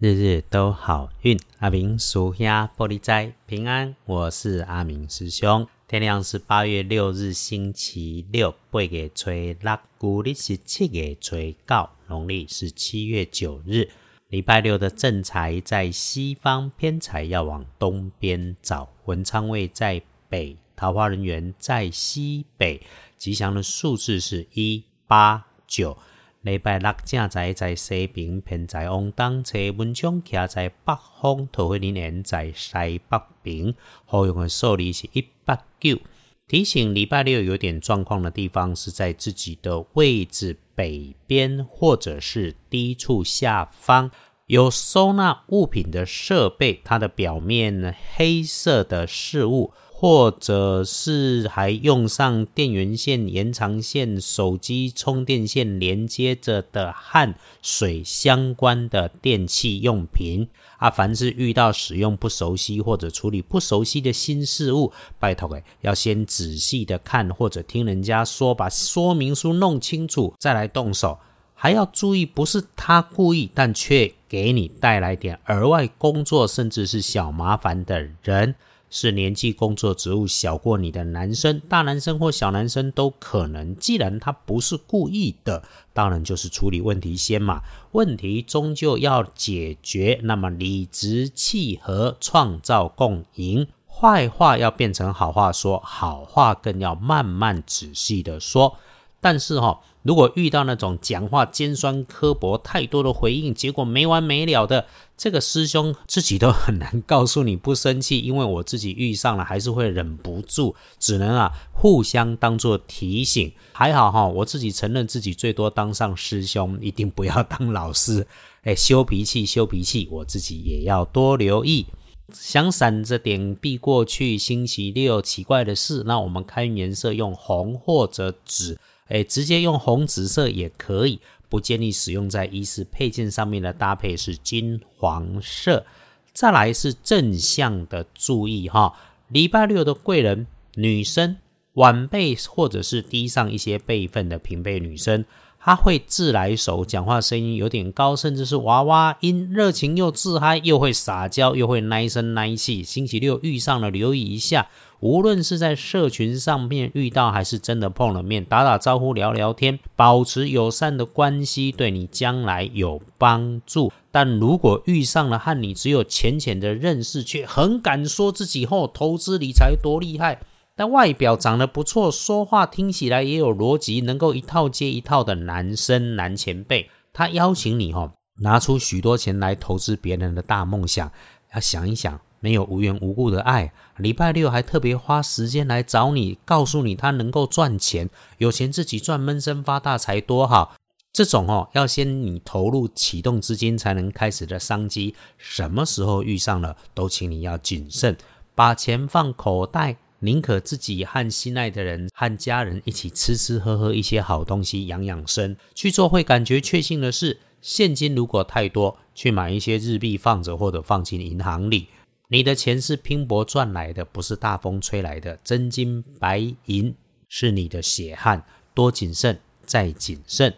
日日都好运，阿明属下玻璃斋平安。我是阿明师兄。天亮是八月六日星期六，八月初六，古历是七月初九，农历是七月九日。礼拜六的正财在西方，偏财要往东边找。文昌位在北，桃花人员在西北。吉祥的数字是一八九。礼拜六正在在西边，偏在往东车，文昌徛在北方，桃花人缘在西北边。好用的数字是一八九。提醒礼拜六有点状况的地方是在自己的位置北边，或者是低处下方有收纳物品的设备，它的表面黑色的事物。或者是还用上电源线、延长线、手机充电线连接着的汗水相关的电器用品啊，凡是遇到使用不熟悉或者处理不熟悉的新事物，拜托诶，要先仔细的看或者听人家说，把说明书弄清楚再来动手。还要注意，不是他故意，但却给你带来点额外工作，甚至是小麻烦的人。是年纪、工作、职务小过你的男生、大男生或小男生都可能。既然他不是故意的，当然就是处理问题先嘛。问题终究要解决，那么理直气和，创造共赢。坏话要变成好话说，好话更要慢慢仔细的说。但是哈，如果遇到那种讲话尖酸刻薄、太多的回应，结果没完没了的，这个师兄自己都很难告诉你不生气，因为我自己遇上了，还是会忍不住，只能啊互相当做提醒。还好哈，我自己承认自己最多当上师兄，一定不要当老师。哎，修脾气，修脾气，我自己也要多留意。想闪着点避过去星期六奇怪的事，那我们开颜色用红或者紫。哎，直接用红紫色也可以，不建议使用在衣饰配件上面的搭配是金黄色。再来是正向的注意哈，礼拜六的贵人女生晚辈或者是低上一些辈分的平辈女生。他会自来熟，讲话声音有点高，甚至是娃娃音，热情又自嗨，又会撒娇，又会耐声耐气。星期六遇上了，留意一下。无论是在社群上面遇到，还是真的碰了面，打打招呼、聊聊天，保持友善的关系，对你将来有帮助。但如果遇上了和你只有浅浅的认识，却很敢说自己后投资理财多厉害。但外表长得不错，说话听起来也有逻辑，能够一套接一套的男生男前辈，他邀请你哈，拿出许多钱来投资别人的大梦想，要想一想，没有无缘无故的爱。礼拜六还特别花时间来找你，告诉你他能够赚钱，有钱自己赚，闷声发大财多好。这种哦，要先你投入启动资金才能开始的商机，什么时候遇上了，都请你要谨慎，把钱放口袋。宁可自己和心爱的人、和家人一起吃吃喝喝一些好东西，养养生，去做会感觉确信的事。现金如果太多，去买一些日币放着，或者放进银行里。你的钱是拼搏赚来的，不是大风吹来的。真金白银是你的血汗，多谨慎，再谨慎。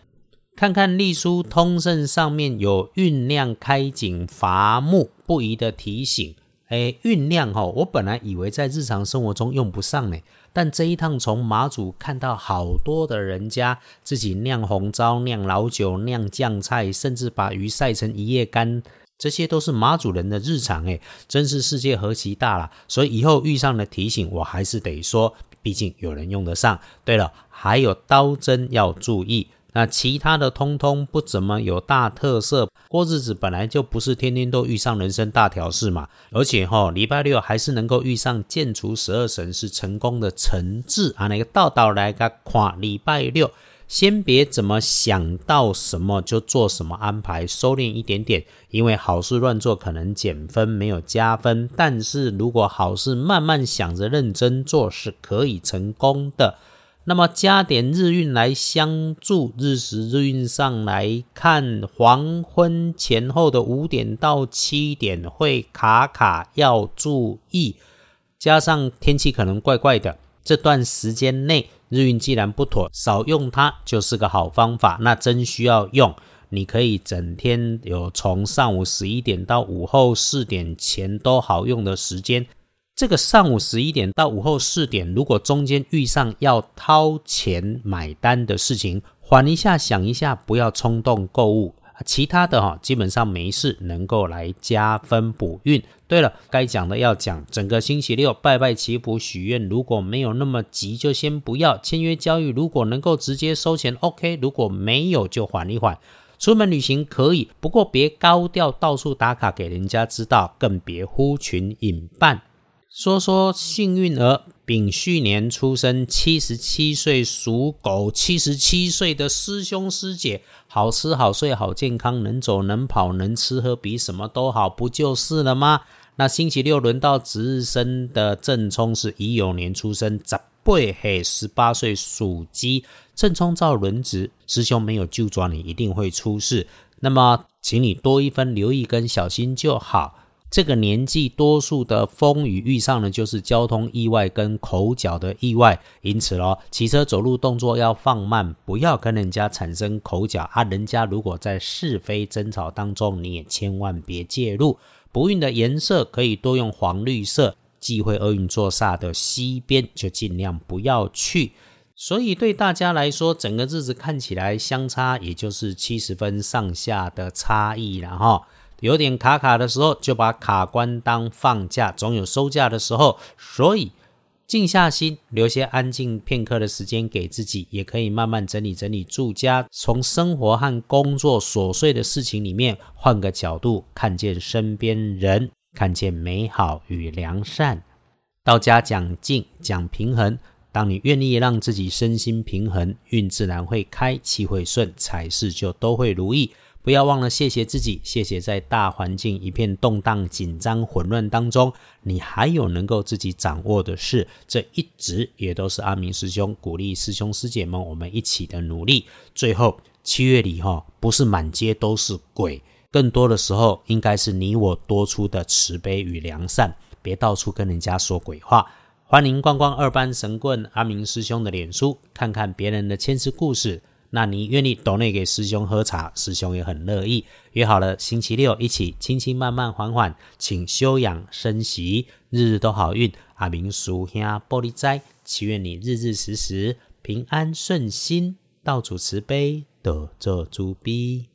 看看隶书通胜上面有酝酿开井伐木不宜的提醒。哎，酝酿哈，我本来以为在日常生活中用不上呢，但这一趟从马祖看到好多的人家自己酿红糟、酿老酒、酿酱菜，甚至把鱼晒成一夜干，这些都是马祖人的日常哎，真是世界何其大了！所以以后遇上的提醒，我还是得说，毕竟有人用得上。对了，还有刀针要注意。那其他的通通不怎么有大特色，过日子本来就不是天天都遇上人生大调试嘛，而且哈，礼拜六还是能够遇上建除十二神是成功的成字啊，那个道道来个跨礼拜六，先别怎么想到什么就做什么安排，收敛一点点，因为好事乱做可能减分没有加分，但是如果好事慢慢想着认真做是可以成功的。那么加点日运来相助，日时日运上来看，黄昏前后的五点到七点会卡卡，要注意。加上天气可能怪怪的，这段时间内日运既然不妥，少用它就是个好方法。那真需要用，你可以整天有从上午十一点到午后四点前都好用的时间。这个上午十一点到午后四点，如果中间遇上要掏钱买单的事情，缓一下，想一下，不要冲动购物。其他的哈，基本上没事，能够来加分补运。对了，该讲的要讲，整个星期六拜拜祈福许愿，如果没有那么急，就先不要签约交易。如果能够直接收钱，OK；如果没有，就缓一缓。出门旅行可以，不过别高调到处打卡给人家知道，更别呼群引伴。说说幸运儿，丙戌年出生，七十七岁属狗，七十七岁的师兄师姐，好吃好睡好健康，能走能跑能吃喝，比什么都好，不就是了吗？那星期六轮到值日生的正冲是乙酉年出生，十八岁十八岁属鸡，正冲照轮值，师兄没有救抓你，一定会出事。那么，请你多一分留意跟小心就好。这个年纪多数的风雨遇上的就是交通意外跟口角的意外，因此咯，骑车走路动作要放慢，不要跟人家产生口角啊。人家如果在是非争吵当中，你也千万别介入。不孕的颜色可以多用黄绿色，忌讳厄运作煞的西边就尽量不要去。所以对大家来说，整个日子看起来相差也就是七十分上下的差异了哈。有点卡卡的时候，就把卡关当放假，总有收假的时候。所以静下心，留些安静片刻的时间给自己，也可以慢慢整理整理住家，从生活和工作琐碎的事情里面换个角度，看见身边人，看见美好与良善。道家讲静，讲平衡。当你愿意让自己身心平衡，运自然会开，气会顺，财事就都会如意。不要忘了谢谢自己，谢谢在大环境一片动荡、紧张、混乱当中，你还有能够自己掌握的事。这一直也都是阿明师兄鼓励师兄师姐们我们一起的努力。最后七月里哈，不是满街都是鬼，更多的时候应该是你我多出的慈悲与良善。别到处跟人家说鬼话。欢迎逛逛二班神棍阿明师兄的脸书，看看别人的千世故事。那你愿意斗内给师兄喝茶，师兄也很乐意。约好了星期六一起轻轻慢慢缓缓，请休养生息，日日都好运。阿明叔兄玻璃斋，祈愿你日日时时平安顺心，道主慈悲，得做猪逼。